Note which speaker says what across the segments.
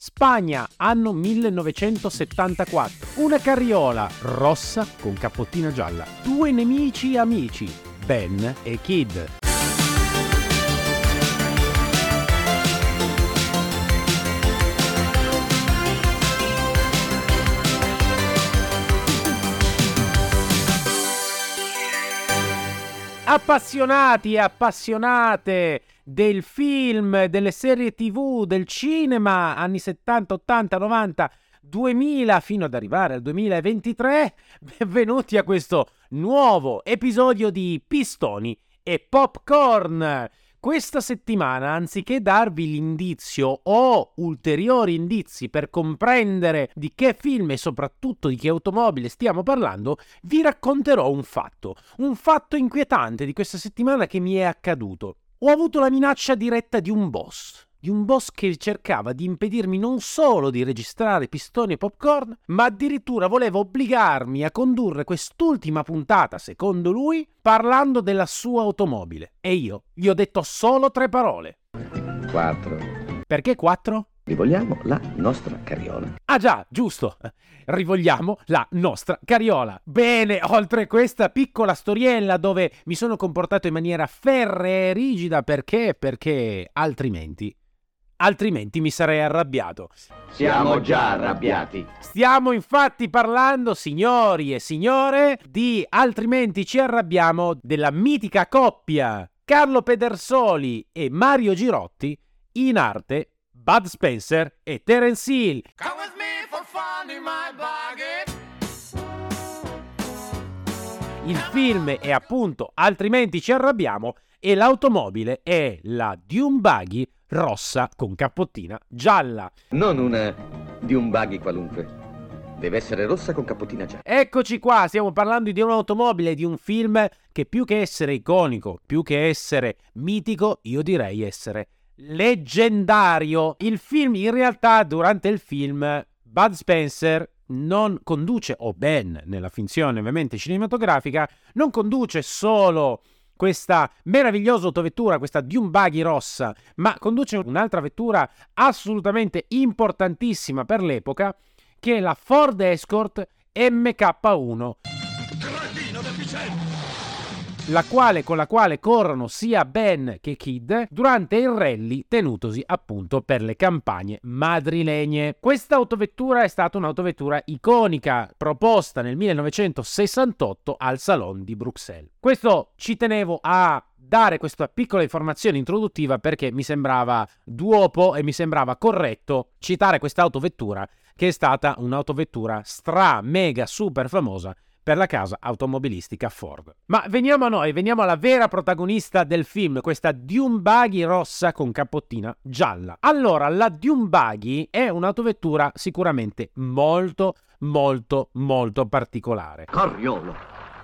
Speaker 1: Spagna, anno 1974. Una carriola rossa con cappottina gialla. Due nemici amici, Ben e Kid. Appassionati e appassionate del film, delle serie tv, del cinema, anni 70, 80, 90, 2000 fino ad arrivare al 2023, benvenuti a questo nuovo episodio di Pistoni e Popcorn. Questa settimana, anziché darvi l'indizio o ulteriori indizi per comprendere di che film e soprattutto di che automobile stiamo parlando, vi racconterò un fatto, un fatto inquietante di questa settimana che mi è accaduto. Ho avuto la minaccia diretta di un boss, di un boss che cercava di impedirmi non solo di registrare pistoni e popcorn, ma addirittura voleva obbligarmi a condurre quest'ultima puntata, secondo lui, parlando della sua automobile. E io gli ho detto solo tre parole.
Speaker 2: Quattro.
Speaker 1: Perché quattro?
Speaker 2: Rivogliamo la nostra carriola.
Speaker 1: Ah già, giusto. Rivogliamo la nostra carriola. Bene, oltre questa piccola storiella dove mi sono comportato in maniera ferrea e rigida perché? Perché altrimenti altrimenti mi sarei arrabbiato.
Speaker 2: Siamo già arrabbiati.
Speaker 1: Stiamo infatti parlando, signori e signore, di altrimenti ci arrabbiamo della mitica coppia Carlo Pedersoli e Mario Girotti in arte Bud Spencer e Terence Hill. Il film è appunto Altrimenti ci arrabbiamo e l'automobile è la Dune Buggy rossa con cappottina gialla.
Speaker 2: Non una di un buggy qualunque. Deve essere rossa con cappottina gialla.
Speaker 1: Eccoci qua, stiamo parlando di un'automobile, di un film che più che essere iconico, più che essere mitico, io direi essere leggendario. Il film, in realtà, durante il film, Bud Spencer non conduce, o Ben nella finzione ovviamente cinematografica, non conduce solo questa meravigliosa autovettura, questa Dune Buggy rossa, ma conduce un'altra vettura assolutamente importantissima per l'epoca, che è la Ford Escort MK1 la quale, con la quale corrono sia Ben che Kid durante il rally tenutosi appunto per le campagne madrilegne. Questa autovettura è stata un'autovettura iconica proposta nel 1968 al Salon di Bruxelles. Questo ci tenevo a dare questa piccola informazione introduttiva perché mi sembrava duopo e mi sembrava corretto citare questa autovettura che è stata un'autovettura stra mega super famosa per la casa automobilistica Ford. Ma veniamo a noi, veniamo alla vera protagonista del film, questa Dune Buggy rossa con cappottina gialla. Allora, la Dune Buggy è un'autovettura sicuramente molto, molto, molto particolare.
Speaker 2: Carriolo!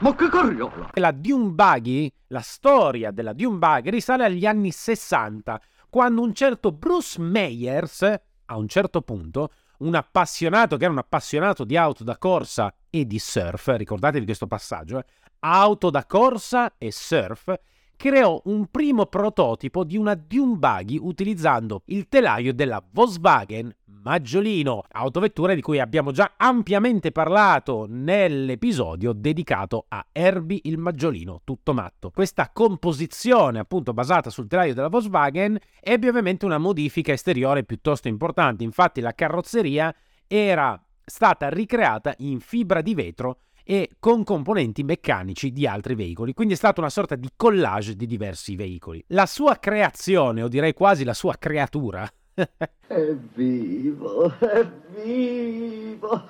Speaker 2: Ma che carriolo!
Speaker 1: La Dune Buggy, la storia della Dune Buggy risale agli anni 60, quando un certo Bruce Meyers, a un certo punto, un appassionato che era un appassionato di auto da corsa e di surf, ricordatevi questo passaggio, eh? auto da corsa e surf, creò un primo prototipo di una Dune Buggy utilizzando il telaio della Volkswagen Maggiolino, autovettura di cui abbiamo già ampiamente parlato nell'episodio dedicato a Herbie il Maggiolino, tutto matto. Questa composizione, appunto basata sul telaio della Volkswagen, ebbe ovviamente una modifica esteriore piuttosto importante, infatti la carrozzeria era stata ricreata in fibra di vetro e con componenti meccanici di altri veicoli, quindi è stata una sorta di collage di diversi veicoli. La sua creazione, o direi quasi la sua creatura,
Speaker 2: è vivo, è vivo,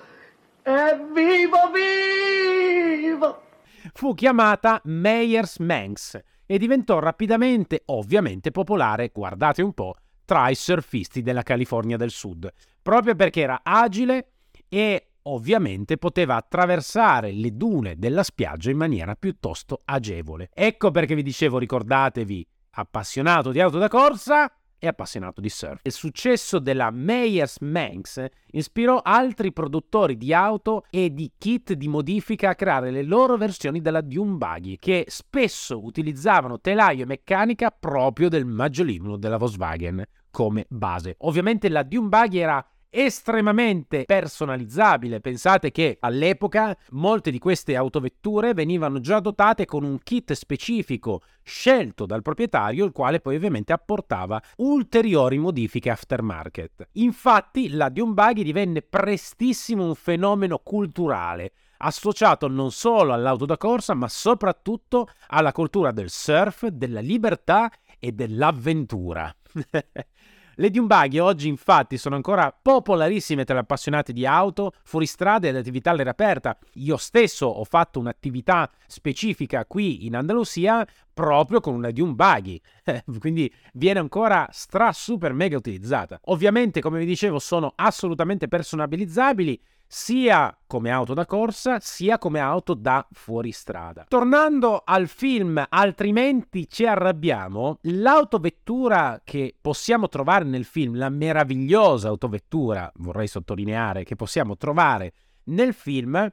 Speaker 2: è vivo, vivo!
Speaker 1: Fu chiamata Meyers Manx e diventò rapidamente, ovviamente, popolare, guardate un po', tra i surfisti della California del Sud, proprio perché era agile e ovviamente poteva attraversare le dune della spiaggia in maniera piuttosto agevole. Ecco perché vi dicevo, ricordatevi, appassionato di auto da corsa, e appassionato di surf. Il successo della Meyers Manx ispirò altri produttori di auto e di kit di modifica a creare le loro versioni della Dune Buggy, che spesso utilizzavano telaio e meccanica proprio del maggiolino della Volkswagen come base. Ovviamente la Dune Buggy era estremamente personalizzabile. Pensate che all'epoca molte di queste autovetture venivano già dotate con un kit specifico scelto dal proprietario, il quale poi ovviamente apportava ulteriori modifiche aftermarket. Infatti la Buggy divenne prestissimo un fenomeno culturale associato non solo all'auto da corsa, ma soprattutto alla cultura del surf, della libertà e dell'avventura. Le Buggy oggi infatti sono ancora popolarissime tra gli appassionati di auto, fuoristrada ed attività all'aria aperta. Io stesso ho fatto un'attività specifica qui in Andalusia proprio con una Buggy, quindi viene ancora stra super mega utilizzata. Ovviamente, come vi dicevo, sono assolutamente personalizzabili sia come auto da corsa sia come auto da fuoristrada. Tornando al film Altrimenti ci arrabbiamo, l'autovettura che possiamo trovare nel film, la meravigliosa autovettura, vorrei sottolineare, che possiamo trovare nel film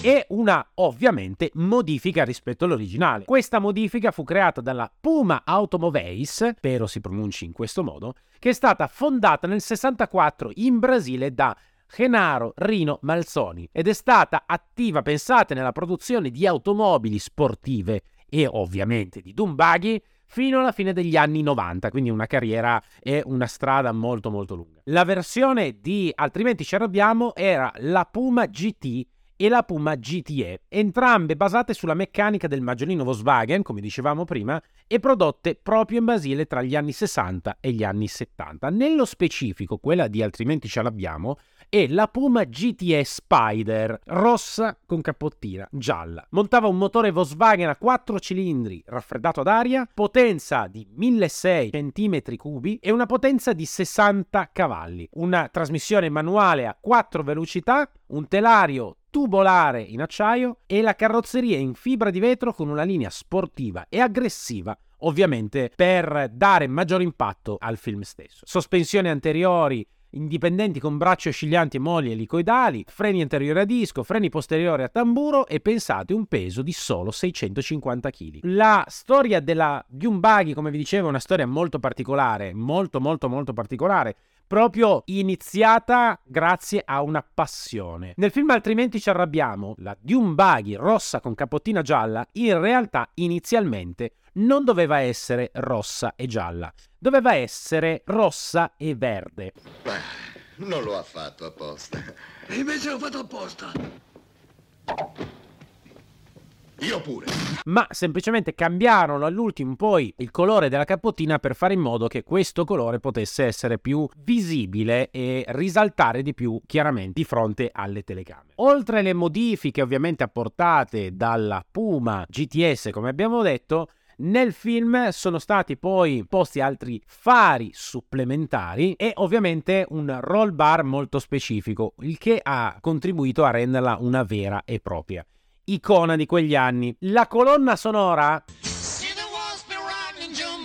Speaker 1: e una ovviamente modifica rispetto all'originale. Questa modifica fu creata dalla Puma Automoveis, spero si pronunci in questo modo, che è stata fondata nel 64 in Brasile da Genaro Rino Malzoni ed è stata attiva, pensate, nella produzione di automobili sportive e ovviamente di Dumbaghi fino alla fine degli anni 90, quindi una carriera e una strada molto molto lunga. La versione di Altrimenti ci arrabbiamo era la Puma GT e la Puma GTE, entrambe basate sulla meccanica del maggiolino Volkswagen, come dicevamo prima, e prodotte proprio in Basile tra gli anni 60 e gli anni 70. Nello specifico, quella di altrimenti ce l'abbiamo, è la Puma GTE Spider, rossa con cappottina gialla. Montava un motore Volkswagen a 4 cilindri raffreddato ad aria, potenza di 1600 cm3 e una potenza di 60 cavalli. Una trasmissione manuale a 4 velocità, un telario tubolare in acciaio e la carrozzeria in fibra di vetro con una linea sportiva e aggressiva ovviamente per dare maggior impatto al film stesso. Sospensioni anteriori indipendenti con bracci oscillanti e moli elicoidali, freni anteriori a disco, freni posteriori a tamburo e pensate un peso di solo 650 kg. La storia della Dune Buggy, come vi dicevo, è una storia molto particolare, molto molto molto particolare proprio iniziata grazie a una passione. Nel film Altrimenti ci arrabbiamo, la Dune Buggy rossa con capottina gialla in realtà inizialmente non doveva essere rossa e gialla, doveva essere rossa e verde.
Speaker 3: Beh, non lo ha fatto apposta.
Speaker 4: E invece l'ho fatto apposta.
Speaker 3: Io pure.
Speaker 1: Ma semplicemente cambiarono all'ultimo poi il colore della capottina per fare in modo che questo colore potesse essere più visibile e risaltare di più chiaramente di fronte alle telecamere. Oltre alle modifiche ovviamente apportate dalla Puma GTS, come abbiamo detto, nel film sono stati poi posti altri fari supplementari e ovviamente un roll bar molto specifico, il che ha contribuito a renderla una vera e propria icona di quegli anni. La colonna sonora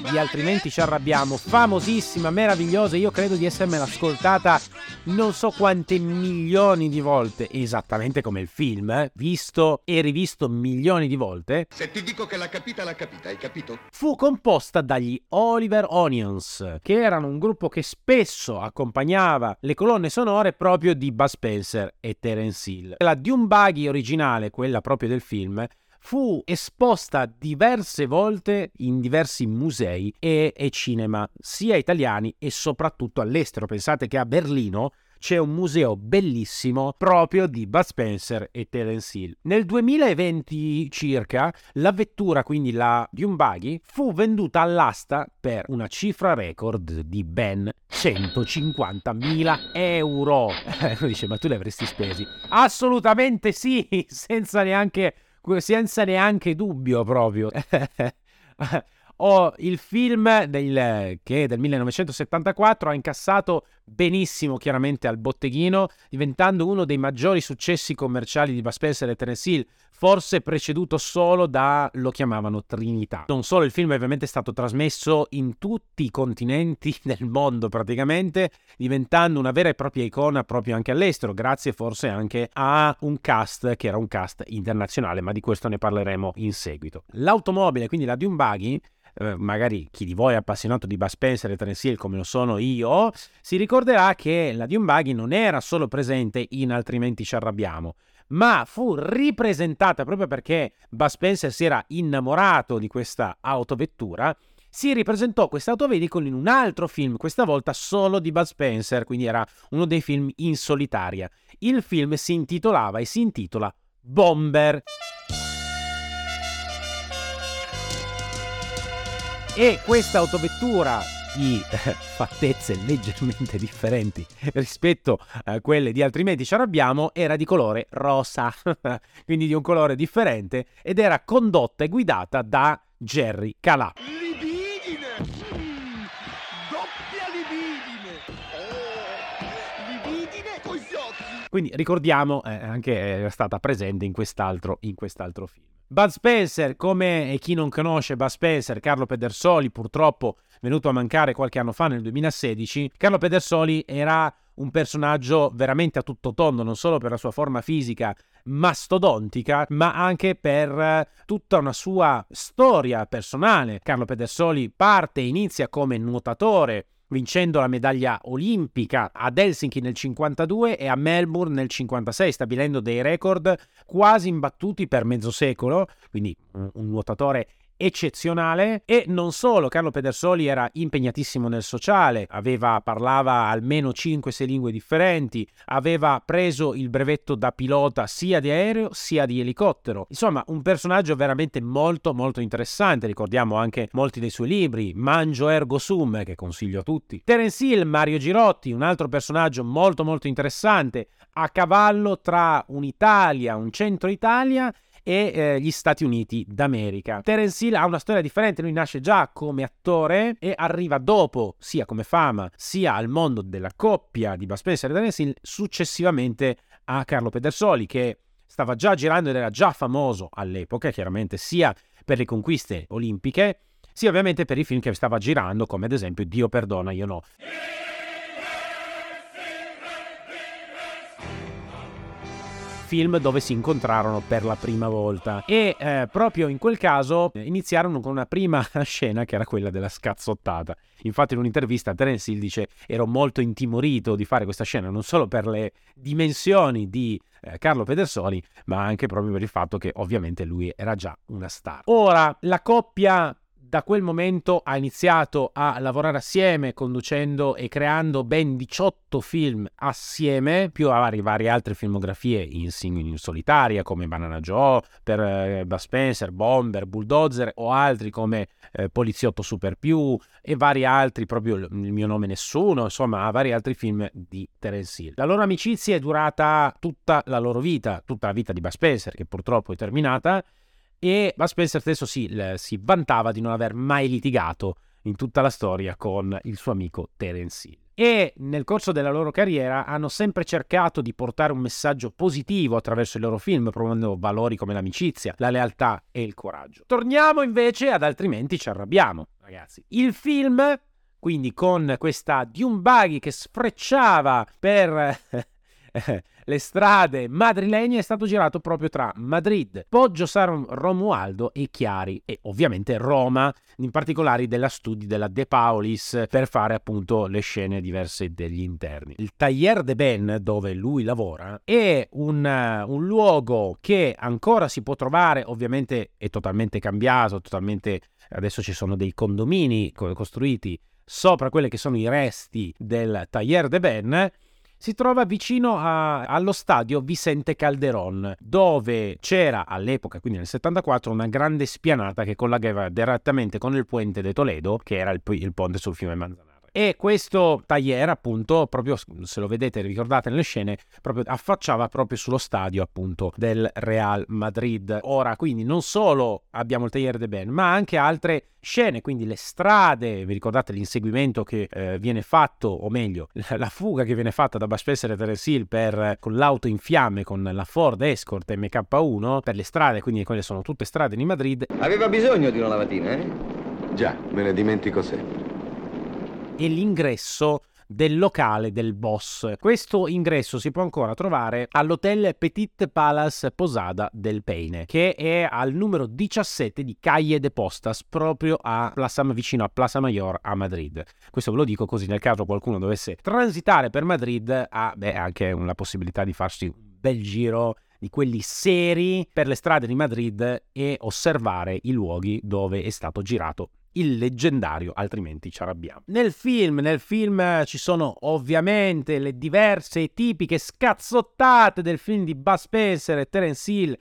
Speaker 1: di altrimenti ci arrabbiamo, famosissima, meravigliosa, io credo di essermela ascoltata non so quante milioni di volte, esattamente come il film, eh? visto e rivisto milioni di volte.
Speaker 3: Se ti dico che l'ha capita, l'ha capita, hai capito?
Speaker 1: Fu composta dagli Oliver Onions, che erano un gruppo che spesso accompagnava le colonne sonore proprio di Buzz Spencer e Terence Hill. La Dune Buggy originale, quella proprio del film, fu esposta diverse volte in diversi musei e, e, cinema, sia italiani e soprattutto all'estero. Pensate che a Berlino c'è un museo bellissimo proprio di Bud Spencer e Terence Hill. Nel 2020 circa la vettura, quindi la Dune fu venduta all'asta per una cifra record di ben 150.000 euro. dice, ma tu li avresti spesi? Assolutamente sì, senza neanche senza neanche dubbio proprio. Ho il film del, che del 1974 ha incassato benissimo chiaramente al botteghino, diventando uno dei maggiori successi commerciali di Bud Spencer e Terence Hill, forse preceduto solo da lo chiamavano Trinità. Non solo il film ovviamente è stato trasmesso in tutti i continenti del mondo praticamente, diventando una vera e propria icona proprio anche all'estero, grazie forse anche a un cast che era un cast internazionale, ma di questo ne parleremo in seguito. L'automobile, quindi la Dune Buggy, eh, magari chi di voi è appassionato di Bud Spencer e Terence Hill come lo sono io, si ricorderà che la Buggy non era solo presente in Altrimenti ci arrabbiamo, ma fu ripresentata proprio perché Bud Spencer si era innamorato di questa autovettura si ripresentò questo autoveicolo in un altro film, questa volta solo di Bud Spencer, quindi era uno dei film in solitaria. Il film si intitolava e si intitola Bomber. E questa autovettura di eh, fattezze leggermente differenti rispetto a quelle di altrimenti ci arrabbiamo era di colore rosa, quindi di un colore differente ed era condotta e guidata da Jerry Calà. Quindi ricordiamo, eh, anche era stata presente in quest'altro, in quest'altro film. Bud Spencer, come chi non conosce Bud Spencer, Carlo Pedersoli, purtroppo venuto a mancare qualche anno fa nel 2016, Carlo Pedersoli era un personaggio veramente a tutto tondo, non solo per la sua forma fisica mastodontica, ma anche per tutta una sua storia personale. Carlo Pedersoli parte e inizia come nuotatore, vincendo la medaglia olimpica ad Helsinki nel 52 e a Melbourne nel 56, stabilendo dei record quasi imbattuti per mezzo secolo, quindi un nuotatore eccezionale e non solo, Carlo Pedersoli era impegnatissimo nel sociale, aveva, parlava almeno 5-6 lingue differenti, aveva preso il brevetto da pilota sia di aereo sia di elicottero. Insomma, un personaggio veramente molto molto interessante, ricordiamo anche molti dei suoi libri, Mangio Ergo Sum, che consiglio a tutti. Terence Hill, Mario Girotti, un altro personaggio molto molto interessante, a cavallo tra un'Italia, un centro Italia e eh, gli Stati Uniti d'America. Terence Hill ha una storia differente, lui nasce già come attore e arriva dopo, sia come fama, sia al mondo della coppia di Bud Spencer e Terence Hill, successivamente a Carlo Pedersoli che stava già girando ed era già famoso all'epoca, chiaramente sia per le conquiste olimpiche, sia ovviamente per i film che stava girando, come ad esempio Dio perdona, io no. Film dove si incontrarono per la prima volta e eh, proprio in quel caso eh, iniziarono con una prima scena che era quella della scazzottata. Infatti in un'intervista Terence Hill dice ero molto intimorito di fare questa scena non solo per le dimensioni di eh, Carlo Pedersoli ma anche proprio per il fatto che ovviamente lui era già una star. Ora la coppia da quel momento ha iniziato a lavorare assieme, conducendo e creando ben 18 film assieme, più a varie, varie altre filmografie in, in solitaria come Banana Joe, per eh, Bud Spencer, Bomber, Bulldozer o altri come eh, Poliziotto Super Più e vari altri, proprio il mio nome nessuno, insomma, vari altri film di Terence Hill. La loro amicizia è durata tutta la loro vita, tutta la vita di Bud Spencer, che purtroppo è terminata e Bud Spencer stesso si, si vantava di non aver mai litigato in tutta la storia con il suo amico Terence Hill. E nel corso della loro carriera hanno sempre cercato di portare un messaggio positivo attraverso i loro film, promuovendo valori come l'amicizia, la lealtà e il coraggio. Torniamo invece ad altrimenti ci arrabbiamo, ragazzi. Il film, quindi con questa Dune Buggy che sfrecciava per le strade madrilegne è stato girato proprio tra Madrid, Poggio San Romualdo e Chiari e ovviamente Roma, in particolare della studi della De Paulis per fare appunto le scene diverse degli interni. Il Taller de Ben dove lui lavora è un, un luogo che ancora si può trovare, ovviamente è totalmente cambiato, totalmente adesso ci sono dei condomini costruiti sopra quelli che sono i resti del Taller de Ben si trova vicino a, allo stadio Vicente Calderon, dove c'era all'epoca, quindi nel 74, una grande spianata che collegava direttamente con il Puente de Toledo, che era il, il ponte sul fiume Manzanares. E questo tagliere, appunto, proprio se lo vedete, ricordate nelle scene, proprio affacciava proprio sullo stadio, appunto, del Real Madrid. Ora, quindi, non solo abbiamo il tagliere de Ben, ma anche altre scene, quindi le strade, vi ricordate l'inseguimento che eh, viene fatto, o meglio, la fuga che viene fatta da Baspesser e Terence Hill per, con l'auto in fiamme, con la Ford Escort MK1, per le strade, quindi quelle sono tutte strade di Madrid.
Speaker 2: Aveva bisogno di una lavatina, eh?
Speaker 3: Già, me ne dimentico sempre
Speaker 1: e l'ingresso del locale del boss. Questo ingresso si può ancora trovare all'hotel Petit Palace Posada del Peine, che è al numero 17 di Calle de Postas, proprio a Plaza, vicino a Plaza Mayor a Madrid. Questo ve lo dico così nel caso qualcuno dovesse transitare per Madrid ha beh, anche la possibilità di farsi un bel giro di quelli seri per le strade di Madrid e osservare i luoghi dove è stato girato il leggendario, altrimenti ci arrabbiamo. Nel film, nel film ci sono ovviamente le diverse e tipiche scazzottate del film di Buzz Spencer e Terence Hill.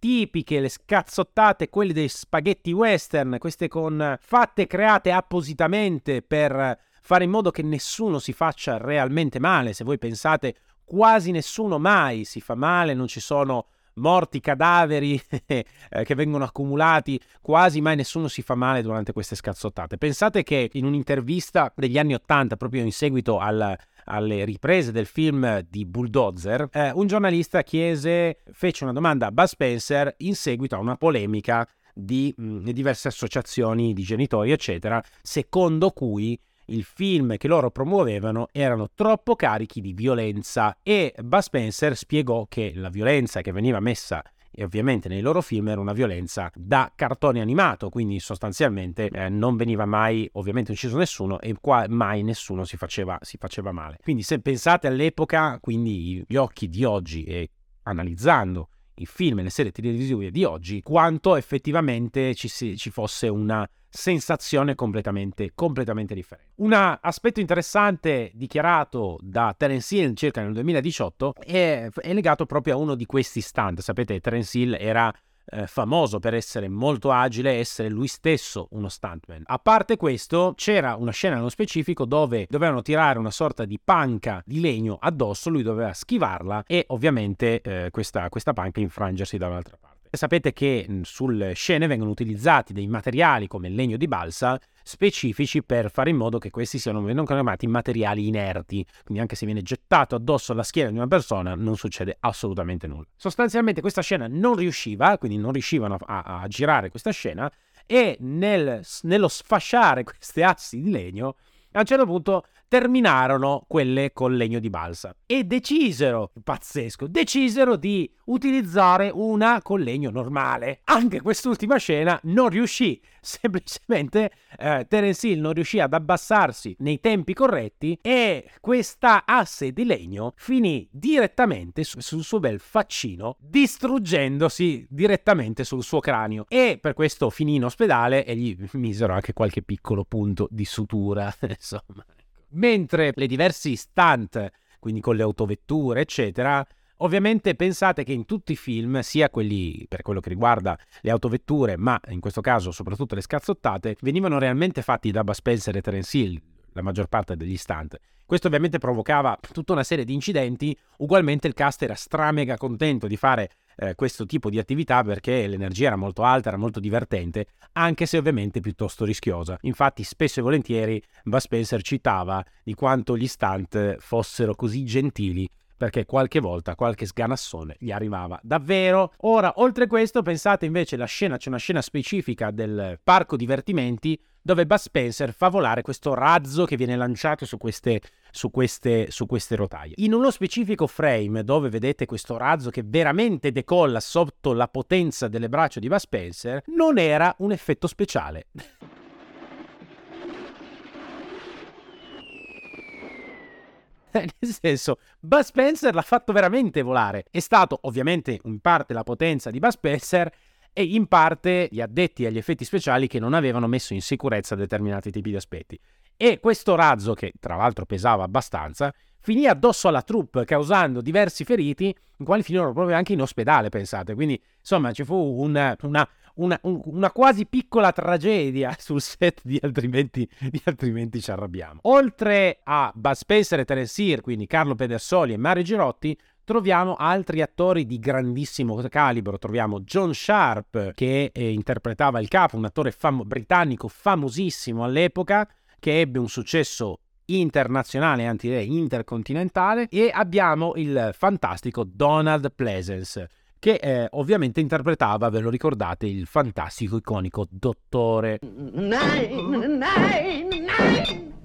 Speaker 1: tipiche, le scazzottate, quelle dei spaghetti western, queste con fatte create appositamente per fare in modo che nessuno si faccia realmente male. Se voi pensate quasi nessuno mai si fa male, non ci sono morti, cadaveri eh, che vengono accumulati, quasi mai nessuno si fa male durante queste scazzottate. Pensate che in un'intervista degli anni Ottanta, proprio in seguito al, alle riprese del film di Bulldozer, eh, un giornalista chiese, fece una domanda a Buzz Spencer in seguito a una polemica di mh, diverse associazioni di genitori, eccetera, secondo cui il film che loro promuovevano erano troppo carichi di violenza e Buzz Spencer spiegò che la violenza che veniva messa e ovviamente nei loro film era una violenza da cartone animato, quindi sostanzialmente eh, non veniva mai ovviamente ucciso nessuno e qua mai nessuno si faceva, si faceva male. Quindi se pensate all'epoca, quindi gli occhi di oggi e analizzando i film e le serie televisive di oggi, quanto effettivamente ci, si, ci fosse una sensazione completamente, completamente differente. Un aspetto interessante dichiarato da Terence Hill circa nel 2018 è, è legato proprio a uno di questi stunt. Sapete, Terence Hill era eh, famoso per essere molto agile e essere lui stesso uno stuntman. A parte questo, c'era una scena nello specifico dove dovevano tirare una sorta di panca di legno addosso, lui doveva schivarla e ovviamente eh, questa, questa panca infrangersi da un'altra parte. Sapete che sulle scene vengono utilizzati dei materiali come il legno di balsa specifici per fare in modo che questi siano vengono chiamati materiali inerti, quindi anche se viene gettato addosso alla schiena di una persona non succede assolutamente nulla. Sostanzialmente questa scena non riusciva, quindi non riuscivano a, a girare questa scena e nel, nello sfasciare queste assi di legno a un certo punto terminarono quelle col legno di balsa e decisero, pazzesco, decisero di utilizzare una con legno normale. Anche quest'ultima scena non riuscì, semplicemente eh, Terence Hill non riuscì ad abbassarsi nei tempi corretti e questa asse di legno finì direttamente su- sul suo bel faccino, distruggendosi direttamente sul suo cranio e per questo finì in ospedale e gli misero anche qualche piccolo punto di sutura, insomma. Mentre le diversi stunt, quindi con le autovetture, eccetera, Ovviamente pensate che in tutti i film, sia quelli per quello che riguarda le autovetture, ma in questo caso soprattutto le scazzottate, venivano realmente fatti da Bud Spencer e Terence Hill, la maggior parte degli stunt. Questo ovviamente provocava tutta una serie di incidenti, ugualmente il cast era stramega contento di fare eh, questo tipo di attività perché l'energia era molto alta, era molto divertente, anche se ovviamente piuttosto rischiosa. Infatti spesso e volentieri Bud Spencer citava di quanto gli stunt fossero così gentili perché qualche volta qualche sganassone gli arrivava davvero. Ora, oltre questo, pensate invece alla scena, c'è una scena specifica del parco divertimenti dove Bud Spencer fa volare questo razzo che viene lanciato su queste, su queste, su queste rotaie. In uno specifico frame dove vedete questo razzo che veramente decolla sotto la potenza delle braccia di Bud Spencer, non era un effetto speciale. Nel senso, Buzz Spencer l'ha fatto veramente volare. È stato ovviamente in parte la potenza di Buzz Spencer e in parte gli addetti agli effetti speciali che non avevano messo in sicurezza determinati tipi di aspetti. E questo razzo, che tra l'altro pesava abbastanza, finì addosso alla troupe causando diversi feriti, i quali finirono proprio anche in ospedale, pensate. Quindi, insomma, ci fu un, una, una, un, una, quasi piccola tragedia sul set di altrimenti, di altrimenti ci arrabbiamo. Oltre a Bud Spencer e Terence Hill, quindi Carlo Pedersoli e Mario Girotti, troviamo altri attori di grandissimo calibro. Troviamo John Sharp, che eh, interpretava il capo, un attore fam- britannico famosissimo all'epoca, che ebbe un successo internazionale, anzi intercontinentale, e abbiamo il fantastico Donald Pleasence che eh, ovviamente interpretava, ve lo ricordate, il fantastico iconico Dottore.
Speaker 5: Nine, nine, nine.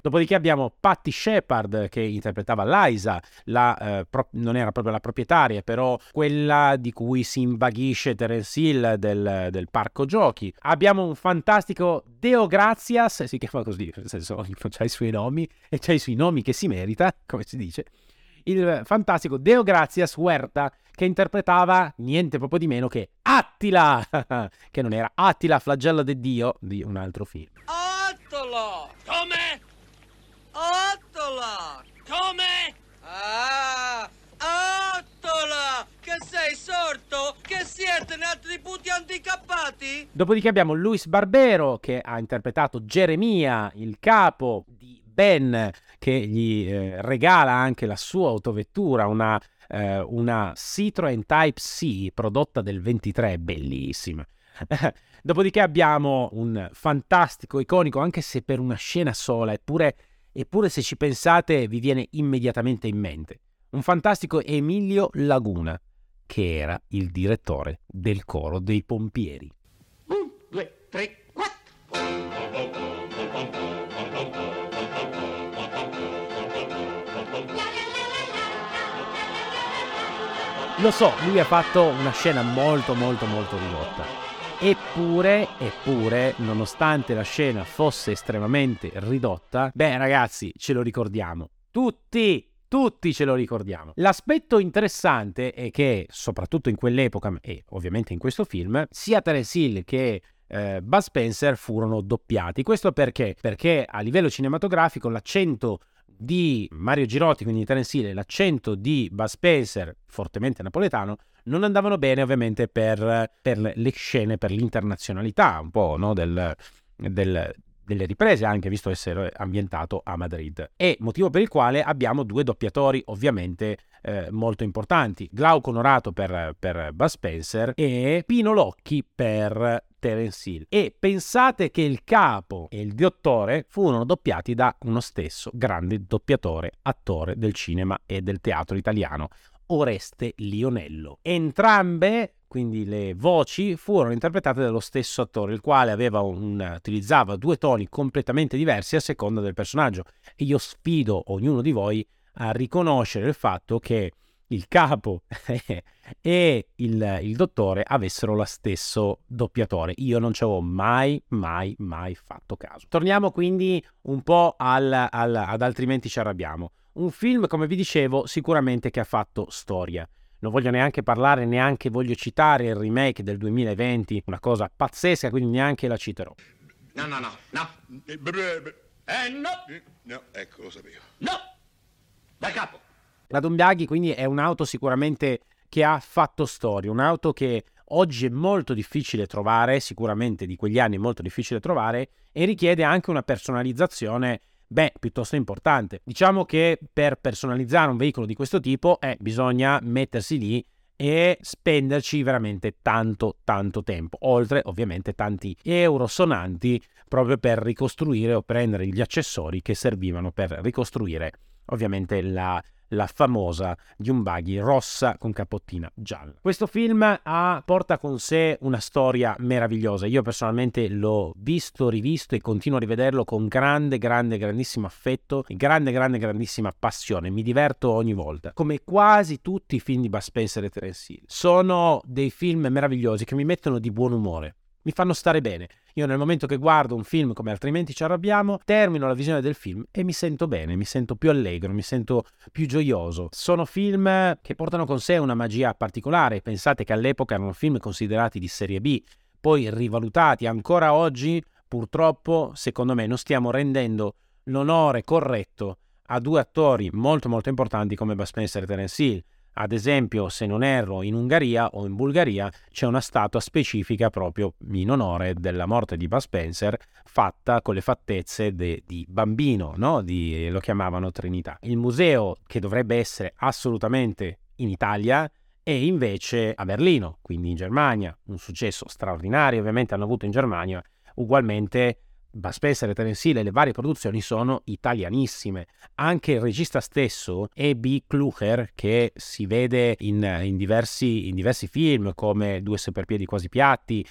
Speaker 1: Dopodiché abbiamo Patti Shepard che interpretava Liza, la, eh, pro- non era proprio la proprietaria, però quella di cui si invaghisce Terence Hill del, del parco giochi. Abbiamo un fantastico Deo Grazias, si chiama così, nel senso c'ha i suoi nomi e c'ha i suoi nomi che si merita, come si dice. Il fantastico Deo Grazias Huerta che interpretava niente proprio di meno che Attila, che non era Attila, flagello del dio di un altro film.
Speaker 4: Attila! Come? Attila! Come? Ah! Attila! Che sei sorto? Che siete nati di puti handicappati?
Speaker 1: Dopodiché abbiamo Luis Barbero che ha interpretato Geremia, il capo di Ben, che gli eh, regala anche la sua autovettura, una, eh, una Citroen Type C prodotta del 23, bellissima. Dopodiché abbiamo un fantastico, iconico, anche se per una scena sola, eppure, eppure se ci pensate vi viene immediatamente in mente, un fantastico Emilio Laguna, che era il direttore del coro dei pompieri.
Speaker 3: Un, due, tre, quattro.
Speaker 1: Lo so, lui ha fatto una scena molto molto molto ridotta. Eppure, eppure, nonostante la scena fosse estremamente ridotta, beh ragazzi, ce lo ricordiamo. Tutti, tutti ce lo ricordiamo. L'aspetto interessante è che, soprattutto in quell'epoca, e ovviamente in questo film, sia Terence Hill che eh, Bud Spencer furono doppiati. Questo perché? Perché a livello cinematografico l'accento di Mario Girotti, quindi di Terence Hill, e l'accento di Bud Spencer, fortemente napoletano, non andavano bene ovviamente per, per le scene, per l'internazionalità un po' no, del, del, delle riprese, anche visto essere ambientato a Madrid. E motivo per il quale abbiamo due doppiatori ovviamente eh, molto importanti, Glauco Norato per, per Bud Spencer e Pino Locchi per Terence Hill. E pensate che il capo e il dottore furono doppiati da uno stesso grande doppiatore, attore del cinema e del teatro italiano, Oreste Lionello. Entrambe quindi le voci furono interpretate dallo stesso attore, il quale un, utilizzava due toni completamente diversi a seconda del personaggio. E io sfido ognuno di voi a riconoscere il fatto che il capo e il, il, dottore avessero lo stesso doppiatore. Io non ci avevo mai, mai, mai fatto caso. Torniamo quindi un po' al, al, ad altrimenti ci arrabbiamo. Un film, come vi dicevo, sicuramente che ha fatto storia. Non voglio neanche parlare, neanche voglio citare il remake del 2020, una cosa pazzesca, quindi neanche la citerò.
Speaker 3: No, no, no, no.
Speaker 4: Eh no!
Speaker 3: No, ecco, lo sapevo.
Speaker 4: No! Da capo!
Speaker 1: La Dombiaghi quindi è un'auto sicuramente che ha fatto storia, un'auto che oggi è molto difficile trovare, sicuramente di quegli anni è molto difficile trovare e richiede anche una personalizzazione beh, piuttosto importante. Diciamo che per personalizzare un veicolo di questo tipo eh, bisogna mettersi lì e spenderci veramente tanto tanto tempo, oltre ovviamente tanti euro sonanti proprio per ricostruire o prendere gli accessori che servivano per ricostruire ovviamente la la famosa di un buggy rossa con capottina gialla. Questo film ha, porta con sé una storia meravigliosa. Io personalmente l'ho visto, rivisto e continuo a rivederlo con grande, grande, grandissimo affetto e grande, grande, grandissima passione. Mi diverto ogni volta. Come quasi tutti i film di Bud Spencer e Terence Hill. Sono dei film meravigliosi che mi mettono di buon umore mi fanno stare bene. Io nel momento che guardo un film come altrimenti ci arrabbiamo, termino la visione del film e mi sento bene, mi sento più allegro, mi sento più gioioso. Sono film che portano con sé una magia particolare. Pensate che all'epoca erano film considerati di serie B, poi rivalutati ancora oggi, purtroppo, secondo me, non stiamo rendendo l'onore corretto a due attori molto molto importanti come Bud Spencer e Terence Hill. Ad esempio, se non erro, in Ungheria o in Bulgaria c'è una statua specifica proprio in onore della morte di Bud Spencer, fatta con le fattezze de, di bambino, no? di, lo chiamavano Trinità. Il museo, che dovrebbe essere assolutamente in Italia, è invece a Berlino, quindi in Germania. Un successo straordinario, ovviamente hanno avuto in Germania, ugualmente Bud Spencer e Terence Hill e le varie produzioni sono italianissime. Anche il regista stesso, E.B. Klucher, che si vede in, in, diversi, in diversi film come Due superpiedi quasi piatti,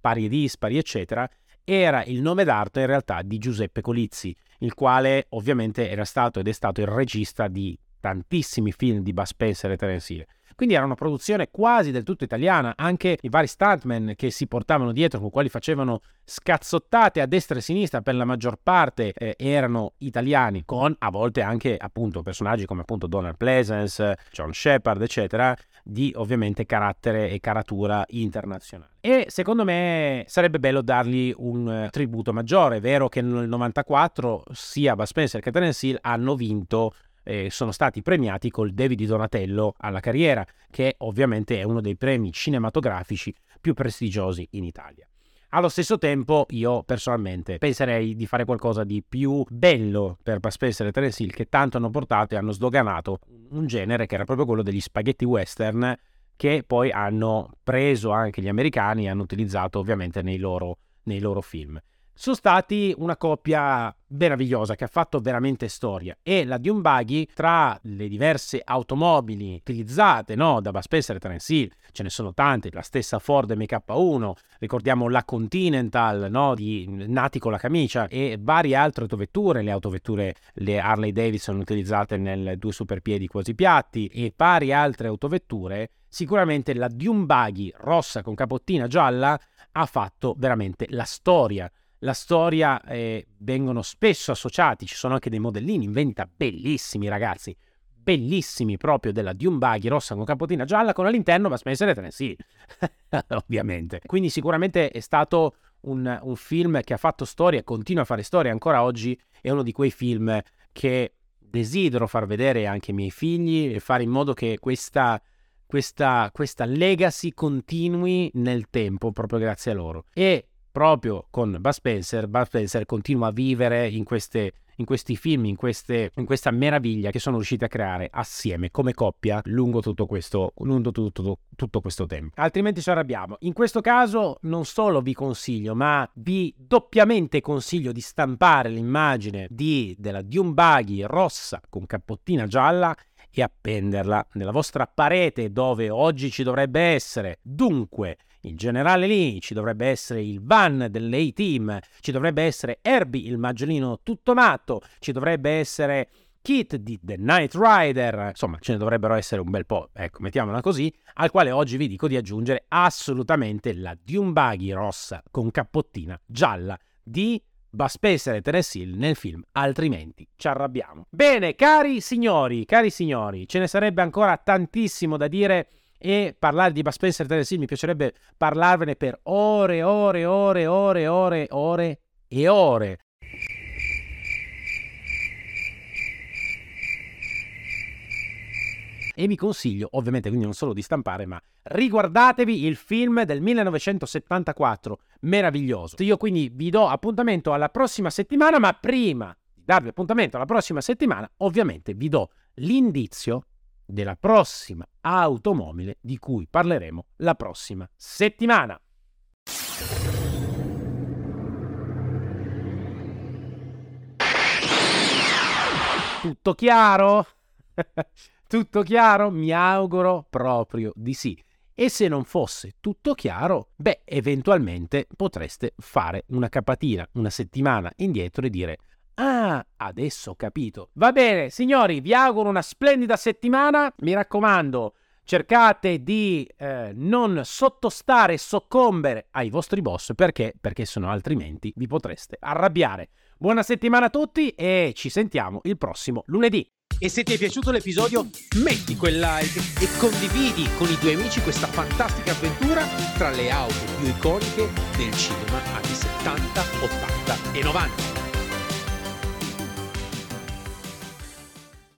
Speaker 1: pari e dispari, eccetera, era il nome d'arte in realtà di Giuseppe Colizzi, il quale ovviamente era stato ed è stato il regista di tantissimi film di Bud Spencer e Terence Hill. Quindi era una produzione quasi del tutto italiana, anche i vari stuntmen che si portavano dietro, con quali facevano scazzottate a destra e a sinistra, per la maggior parte eh, erano italiani, con a volte anche appunto personaggi come appunto Donald Pleasance, John Shepard, eccetera, di ovviamente carattere e caratura internazionale. E secondo me sarebbe bello dargli un uh, tributo maggiore. È vero che nel 94 sia Bud Spencer che Terence Hill hanno vinto eh, sono stati premiati col David di Donatello alla carriera, che ovviamente è uno dei premi cinematografici più prestigiosi in Italia. Allo stesso tempo, io personalmente penserei di fare qualcosa di più bello per Bud e Terence Hill, che tanto hanno portato e hanno sdoganato un genere che era proprio quello degli spaghetti western, che poi hanno preso anche gli americani e hanno utilizzato ovviamente nei loro, nei loro film sono stati una coppia meravigliosa che ha fatto veramente storia. E la Dune tra le diverse automobili utilizzate no, da Bud Spencer e Terence Hill ce ne sono tante la stessa Ford MK1 ricordiamo la Continental no, di Nati con la camicia e varie altre autovetture le autovetture le Harley Davidson utilizzate nel due superpiedi quasi piatti e varie altre autovetture sicuramente la Dune rossa con capottina gialla ha fatto veramente la storia la storia eh, vengono spesso associati, ci sono anche dei modellini in vendita bellissimi ragazzi, bellissimi proprio della Dune Buggy rossa con capotina gialla con all'interno Bud Spencer e Tennessee, ovviamente. Quindi sicuramente è stato un, un, film che ha fatto storia e continua a fare storia ancora oggi, è uno di quei film che desidero far vedere anche ai miei figli e fare in modo che questa, questa, questa legacy continui nel tempo proprio grazie a loro. E proprio con Bud Spencer, Bud Spencer continua a vivere in, queste, in questi film, in, queste, in, questa meraviglia che sono riusciti a creare assieme come coppia lungo tutto questo, lungo tutto, tutto questo tempo. Altrimenti ci arrabbiamo. In questo caso non solo vi consiglio, ma vi doppiamente consiglio di stampare l'immagine di, della Dune Buggy rossa con cappottina gialla e appenderla nella vostra parete dove oggi ci dovrebbe essere. Dunque, il generale lì, ci dovrebbe essere il van dell'A-Team, ci dovrebbe essere Herbie, il maggiolino tutto matto, ci dovrebbe essere Kit di The Night Rider, insomma ce ne dovrebbero essere un bel po', ecco, mettiamola così, al quale oggi vi dico di aggiungere assolutamente la Buggy rossa con cappottina gialla di Bud e Terence Hill nel film, altrimenti ci arrabbiamo. Bene, cari signori, cari signori, ce ne sarebbe ancora tantissimo da dire e parlare di Bud Spencer e Terence Hill mi piacerebbe parlarvene per ore, ore, ore, ore, ore, ore e ore. E vi consiglio, ovviamente, quindi non solo di stampare, ma riguardatevi il film del 1974, meraviglioso. Io quindi vi do appuntamento alla prossima settimana, ma prima di darvi appuntamento alla prossima settimana, ovviamente vi do l'indizio della prossima automobile di cui parleremo la prossima settimana. Tutto chiaro? tutto chiaro? Mi auguro proprio di sì. E se non fosse tutto chiaro, beh, eventualmente potreste fare una capatina una settimana indietro e dire Ah, adesso ho capito. Va bene, signori, vi auguro una splendida settimana. Mi raccomando, cercate di eh, non sottostare e soccombere ai vostri boss perché, perché sennò altrimenti vi potreste arrabbiare. Buona settimana a tutti e ci sentiamo il prossimo lunedì. E se ti è piaciuto l'episodio, metti quel like e condividi con i tuoi amici questa fantastica avventura tra le auto più iconiche del cinema anni 70, 80 e 90.